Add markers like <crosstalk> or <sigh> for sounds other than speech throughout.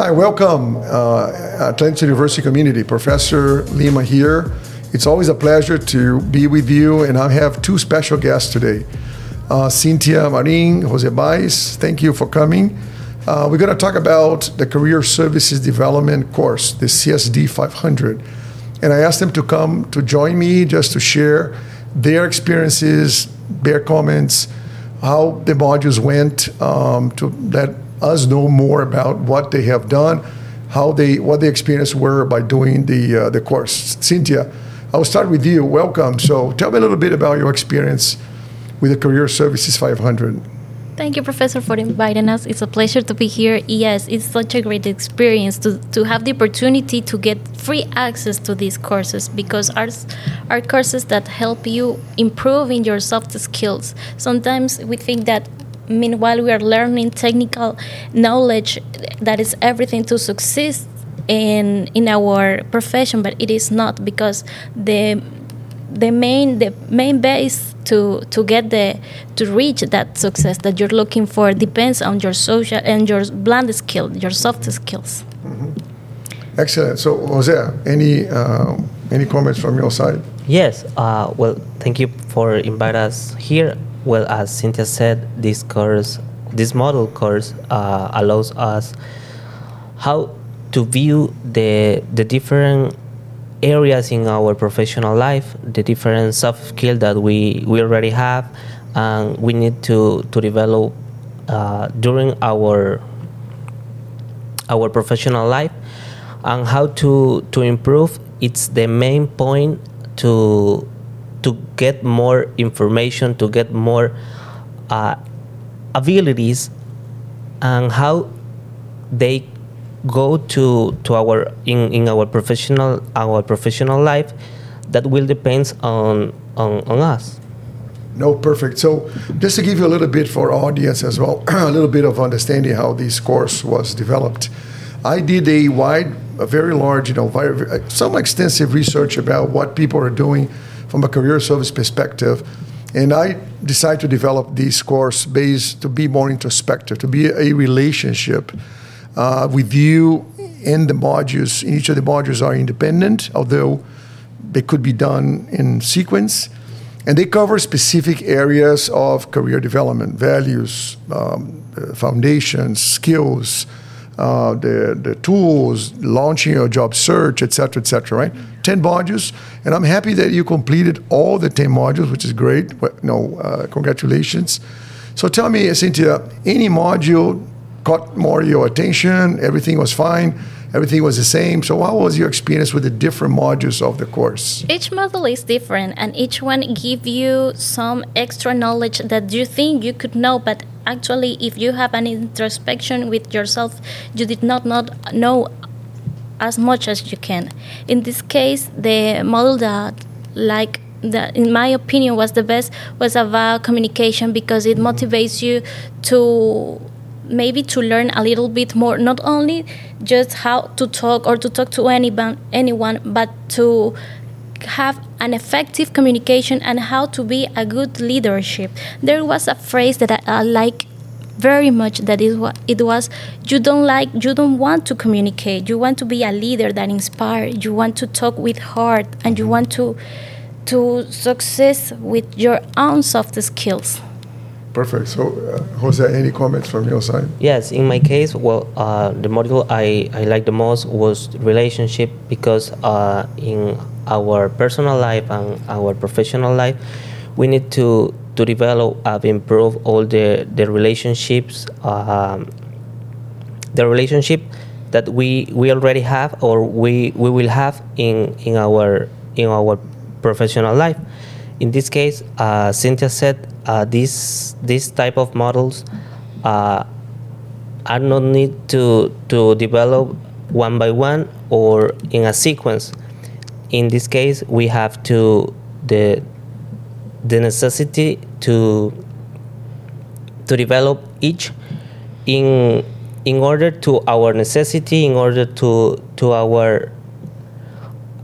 Hi, welcome, uh, Atlantis University community. Professor Lima here. It's always a pleasure to be with you, and I have two special guests today. Uh, Cinthia Marin, Jose Baez, thank you for coming. Uh, we're going to talk about the Career Services Development course, the CSD 500. And I asked them to come to join me just to share their experiences, their comments, how the modules went, um, to let us know more about what they have done, how they, what the experience were by doing the, uh, the course. Cinthia, I'll start with you. Welcome. So tell me a little bit about your experience with the Career Services 500. Thank you, Professor, for inviting us. It's a pleasure to be here. Yes, it's such a great experience to, to have the opportunity to get free access to these courses because our, are courses that help you improve in your soft skills. Sometimes we think that meanwhile we are learning technical knowledge that is everything to succeed in in our profession, but it is not because the the main the main base to to get the to reach that success that you're looking for depends on your social and your blunt skill, your soft skills. Mm-hmm. Excellent. So, Jose, any uh, any comments from your side? Yes. Uh, well, thank you for inviting us here. Well, as Cinthia said, this course, this model course, uh, allows us how to view the the different areas in our professional life, the different soft skills that we, we already have, and we need to to develop uh, during our our professional life, and how to to improve. It's the main point to to get more information, to get more uh, abilities, and how they go to to our in, in our professional our professional life that will depends on, on on us. No perfect. So just to give you a little bit for audience as well <clears throat> a little bit of understanding how this course was developed. I did a wide a very large you know very, some extensive research about what people are doing from a career service perspective and i decided to develop this course based to be more introspective to be a relationship uh, with you in the modules. Each of the modules are independent, although they could be done in sequence. And they cover specific areas of career development, values, um, foundations, skills, uh, the, the tools, launching your job search, et cetera, et cetera, right? 10 modules. And I'm happy that you completed all the 10 modules, which is great. No, uh, congratulations. So tell me, Cinthia, any module caught more your attention? Everything was fine? Everything was the same? So, how was your experience with the different modules of the course? Each module is different, and each one give you some extra knowledge that you think you could know, but actually, if you have an introspection with yourself, you did not not know as much as you can. In this case, the model that like that in my opinion was the best was about communication because it motivates you to maybe to learn a little bit more not only just how to talk or to talk to anyone anyone but to have an effective communication and how to be a good leadership there was a phrase that i, I like very much that is what it was you don't like you don't want to communicate you want to be a leader that inspires you want to talk with heart and you want to to success with your own soft skills Perfect. So, uh, Jose, any comments from your side? Yes, in my case, well, uh, the module I, I like the most was relationship because uh, in our personal life and our professional life, we need to to develop and improve all the the relationships, um, the relationship that we we already have or we we will have in in our in our professional life. In this case, uh, Cinthia said uh, these type of models uh, are not need to to develop one by one or in a sequence. In this case, we have to the the necessity to to develop each in in order to our necessity in order to to our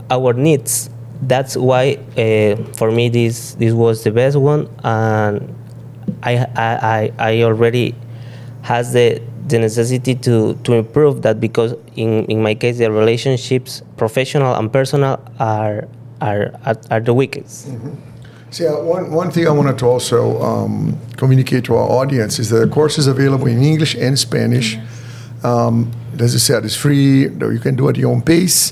our needs. That's why uh, for me this this was the best one and I I, I already has the the necessity to, to improve that because in, in my case the relationships professional and personal are are are, are the weakest mm-hmm. So yeah, one, one thing I wanted to also um, communicate to our audience is that the course is available in English and Spanish. Yes. Um, as I said, it's free. You can do it at your own pace.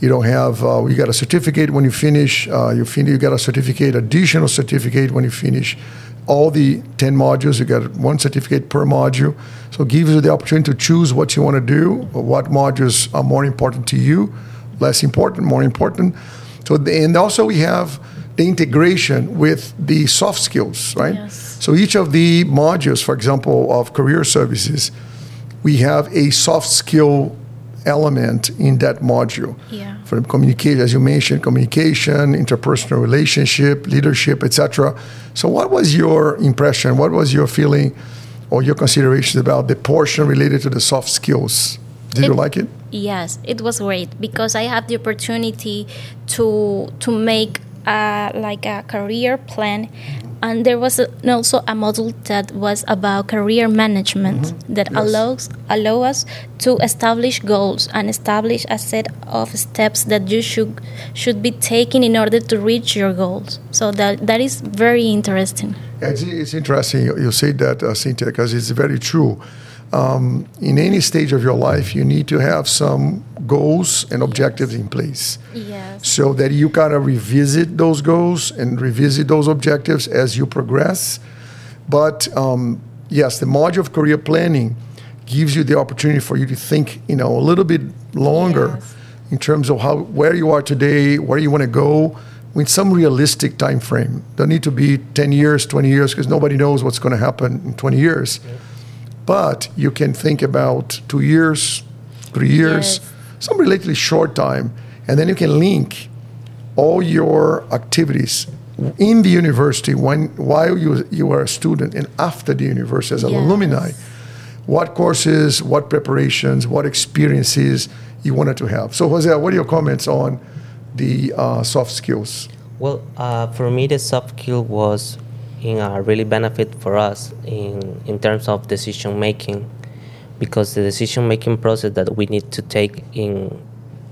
You don't have. Uh, you got a certificate when you finish. Uh, you finish. You got a certificate, additional certificate when you finish all the ten modules. You get one certificate per module. So it gives you the opportunity to choose what you want to do, what modules are more important to you, less important, more important. So and also we have the integration with the soft skills, right? Yes. So each of the modules, for example, of career services, we have a soft skill element in that module. Yeah. For communication, as you mentioned, communication, interpersonal relationship, leadership, etc. So, what was your impression? What was your feeling or your considerations about the portion related to the soft skills? Did it, you like it? Yes, it was great because I had the opportunity to to make uh, like a career plan and there was a, also a module that was about career management mm-hmm. that yes. allows allow us to establish goals and establish a set of steps that you should should be taking in order to reach your goals so that that is very interesting yeah, it's, it's interesting you, you say that uh, cinthia because it's very true um, in any stage of your life, you need to have some goals and objectives in place. Yes. So that you kind of revisit those goals and revisit those objectives as you progress. But um, yes, the module of career planning gives you the opportunity for you to think, you know, a little bit longer yes. in terms of how where you are today, where you want to go, with some realistic time frame. Don't need to be 10 years, 20 years, because nobody knows what's going to happen in 20 years. Yeah but you can think about two years, three years, yes. some relatively short time, and then you can link all your activities in the university when while you you are a student and after the university as an yes. alumni. What courses, what preparations, what experiences you wanted to have. So, Jose, what are your comments on the uh, soft skills? Well, uh, for me, the soft skill was in a really benefit for us in, in terms of decision making because the decision making process that we need to take in,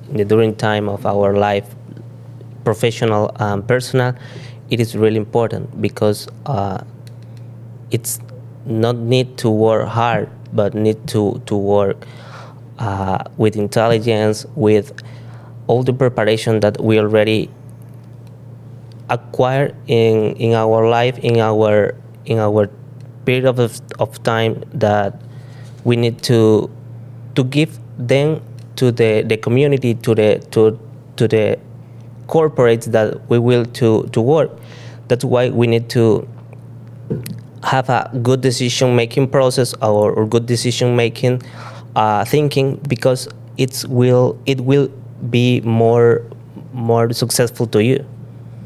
in the during time of our life professional and personal it is really important because uh, it's not need to work hard but need to, to work uh, with intelligence with all the preparation that we already acquire in in our life in our in our period of, of time that we need to to give them to the, the community to the to to the corporates that we will to to work. That's why we need to have a good decision making process or, or good decision making uh, thinking because it will it will be more more successful to you.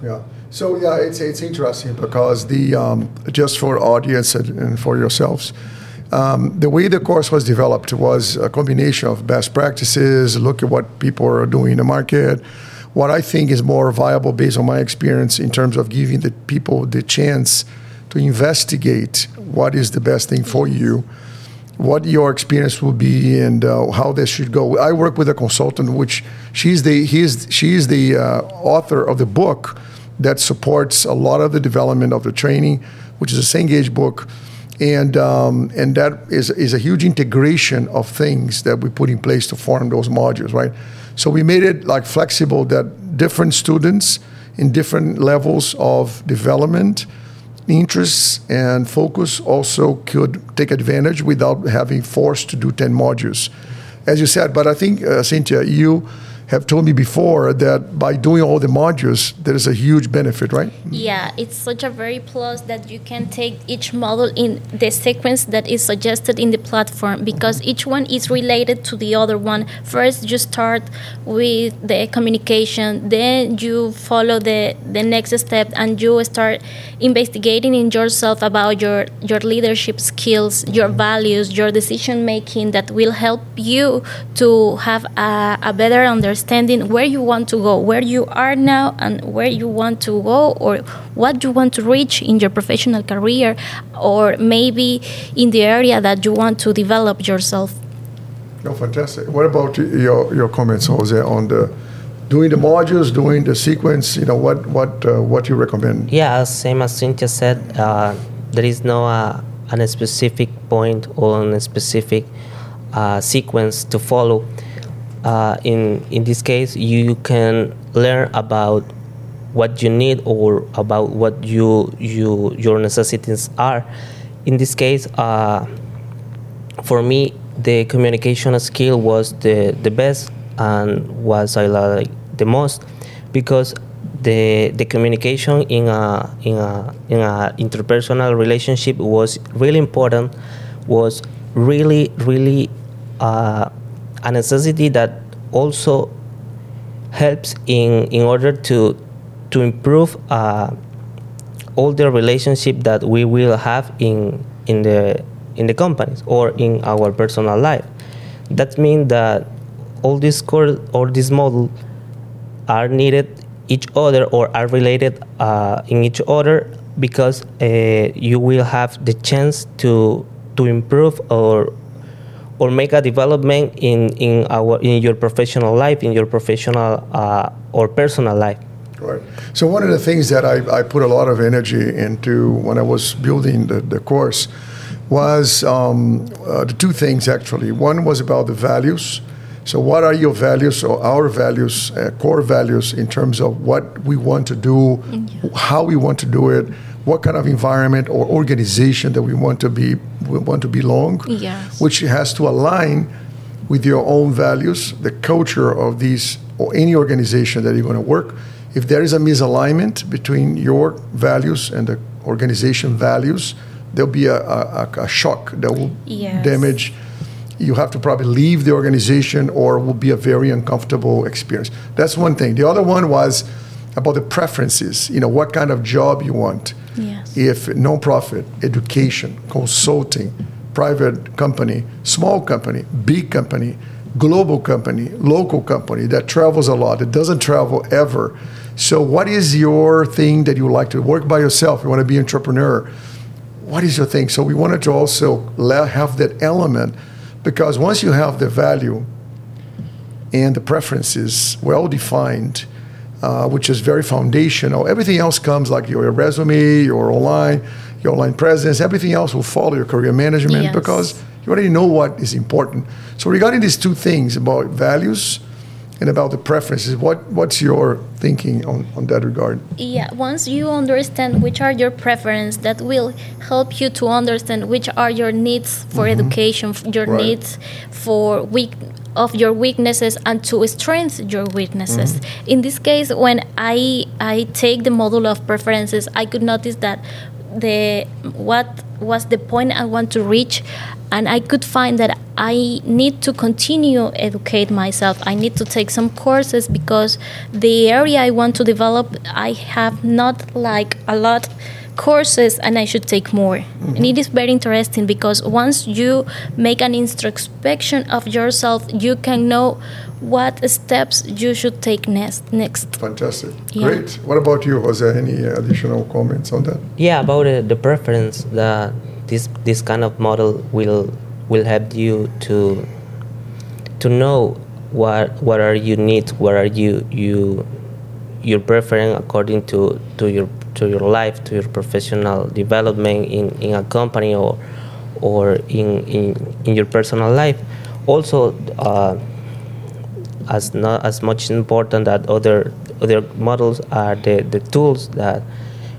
Yeah so yeah, it's it's interesting because the um, just for audience and, and for yourselves, um, the way the course was developed was a combination of best practices, look at what people are doing in the market, what I think is more viable based on my experience in terms of giving the people the chance to investigate what is the best thing for you, what your experience will be, and uh, how this should go. I work with a consultant, which she's the he is she is the uh, author of the book that supports a lot of the development of the training, which is a Cengage book. And, um, and that is, is a huge integration of things that we put in place to form those modules, right? So we made it like flexible that different students in different levels of development, interests, and focus also could take advantage without having forced to do 10 modules. As you said, but I think, uh, Cinthia, you have told me before that by doing all the modules, there is a huge benefit, right? Yeah, it's such a very plus that you can take each model in the sequence that is suggested in the platform because each one is related to the other one. First, you start with the communication, then you follow the, the next step and you start investigating in yourself about your, your leadership skills, your values, your decision making that will help you to have a, a better understanding understanding where you want to go, where you are now, and where you want to go, or what you want to reach in your professional career, or maybe in the area that you want to develop yourself. No, fantastic. What about your, your comments, Jose, on the doing the modules, doing the sequence? You know, what what uh, what you recommend? Yeah, same as Cinthia said, uh, there is no uh, a specific point or a specific uh, sequence to follow. Uh, in in this case, you can learn about what you need or about what you you your necessities are. In this case, uh, for me, the communication skill was the, the best and was I like the most because the the communication in a in a in a interpersonal relationship was really important was really really uh, a necessity that also helps in in order to to improve uh, all the relationship that we will have in in the in the companies or in our personal life. That means that all these core or this model are needed each other or are related uh, in each other because uh, you will have the chance to to improve or or make a development in, in our in your professional life in your professional uh, or personal life right so one of the things that I, I put a lot of energy into when i was building the, the course was um, uh, the two things actually. One was about the values. So, what are your values or our values, uh, core values, in terms of what we want to do, yeah. how we want to do it, what kind of environment or organization that we want to be, we want to belong, yes. which has to align with your own values, the culture of these or any organization that you're going to work. If there is a misalignment between your values and the organization values, there'll be a, a, a shock that will yes. damage. You have to probably leave the organization, or will be a very uncomfortable experience. That's one thing. The other one was about the preferences. You know, what kind of job you want. Yes. If nonprofit, education, consulting, private company, small company, big company, global company, local company that travels a lot, that doesn't travel ever. So, what is your thing that you like to work by yourself? You want to be entrepreneur what is your thing? So we wanted to also have that element because once you have the value and the preferences well defined, uh, which is very foundational, everything else comes like your resume, your online, your online presence, everything else will follow your career management yes. because you already know what is important. So regarding these two things about values and about the preferences. What what's your thinking on, on that regard? Yeah, once you understand which are your preferences, that will help you to understand which are your needs for mm-hmm. education, your right. needs for weak of your weaknesses and to strengthen your weaknesses. Mm-hmm. In this case, when I I take the model of preferences, I could notice that the what was the point I want to reach, and I could find that I need to continue educate myself. I need to take some courses because the area I want to develop, I have not like a lot courses and I should take more. Mm-hmm. And it is very interesting because once you make an introspection of yourself, you can know what steps you should take next. Next. Fantastic. Yeah. Great. What about you, Jose? Any additional comments on that? Yeah, about uh, the preference that this this kind of model will will help you to to know what what are your needs, what are you you you're preferring according to, to your to your life, to your professional development in, in a company or or in, in, in your personal life. Also, uh, as not as much important that other other models are the, the tools that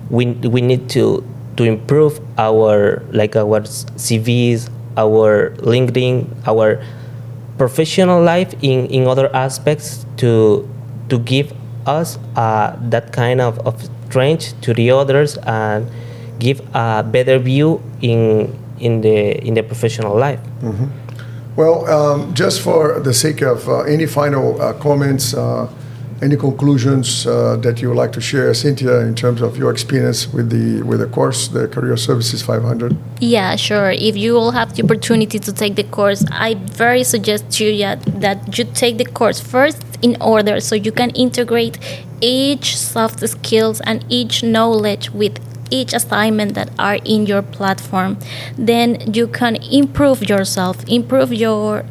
we we need to to improve our like our CVs, our LinkedIn, our professional life in, in other aspects to to give us uh, that kind of, of strength to the others and give a better view in in the in the professional life. Mm-hmm. Well, um, just for the sake of uh, any final uh, comments, uh, any conclusions uh, that you would like to share, Cinthia, in terms of your experience with the with the course, the Career Services 500? Yeah, sure. If you will have the opportunity to take the course, I very suggest you yeah, that you take the course first in order so you can integrate each soft skills and each knowledge with each assignment that are in your platform then you can improve yourself improve your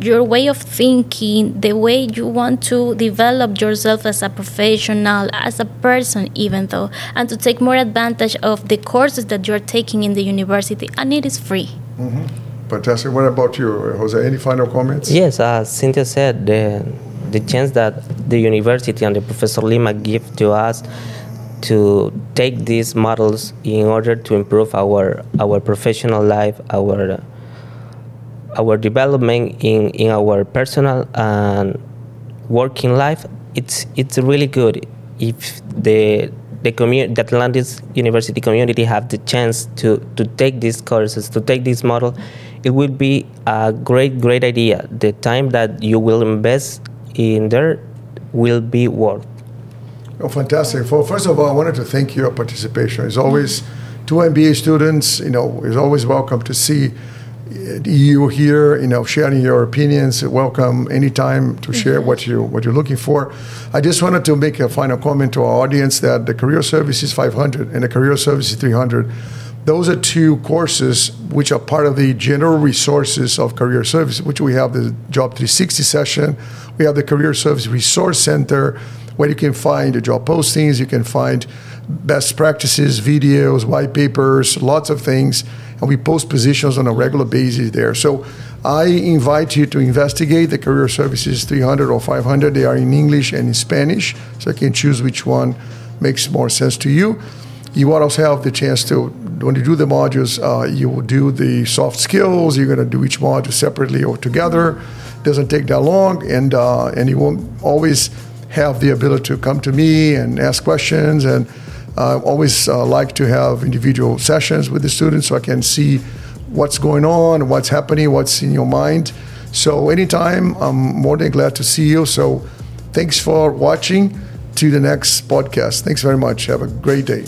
your way of thinking, the way you want to develop yourself as a professional, as a person, even though, and to take more advantage of the courses that you're taking in the university, and it is free. Mm-hmm. Fantastic. What about you, Jose? Any final comments? Yes, as Cinthia said, the, the chance that the university and the Professor Lima give to us to take these models in order to improve our our professional life, our our development in, in our personal and working life, it's it's really good if the the community, the Atlantis University community have the chance to, to take these courses, to take this model, it will be a great, great idea. The time that you will invest in there will be worth. Oh, fantastic. Well, first of all, I wanted to thank your participation. It's always, two MBA students, you know, it's always welcome to see you here, you know, sharing your opinions. Welcome anytime to share mm-hmm. what you what you're looking for. I just wanted to make a final comment to our audience that the Career Services 500 and the Career Services 300, those are two courses which are part of the general resources of Career Service, which we have the Job 360 session, we have the Career Service Resource Center, where you can find the job postings, you can find best practices, videos, white papers, lots of things and we post positions on a regular basis there. So I invite you to investigate the Career Services 300 or 500. They are in English and in Spanish, so you can choose which one makes more sense to you. You also have the chance to, when you do the modules, uh, you will do the soft skills. You're going to do each module separately or together. Doesn't take that long, and uh, and you won't always have the ability to come to me and ask questions and I always uh, like to have individual sessions with the students so I can see what's going on, what's happening, what's in your mind. So anytime, I'm more than glad to see you. So thanks for watching. To the next podcast. Thanks very much. Have a great day.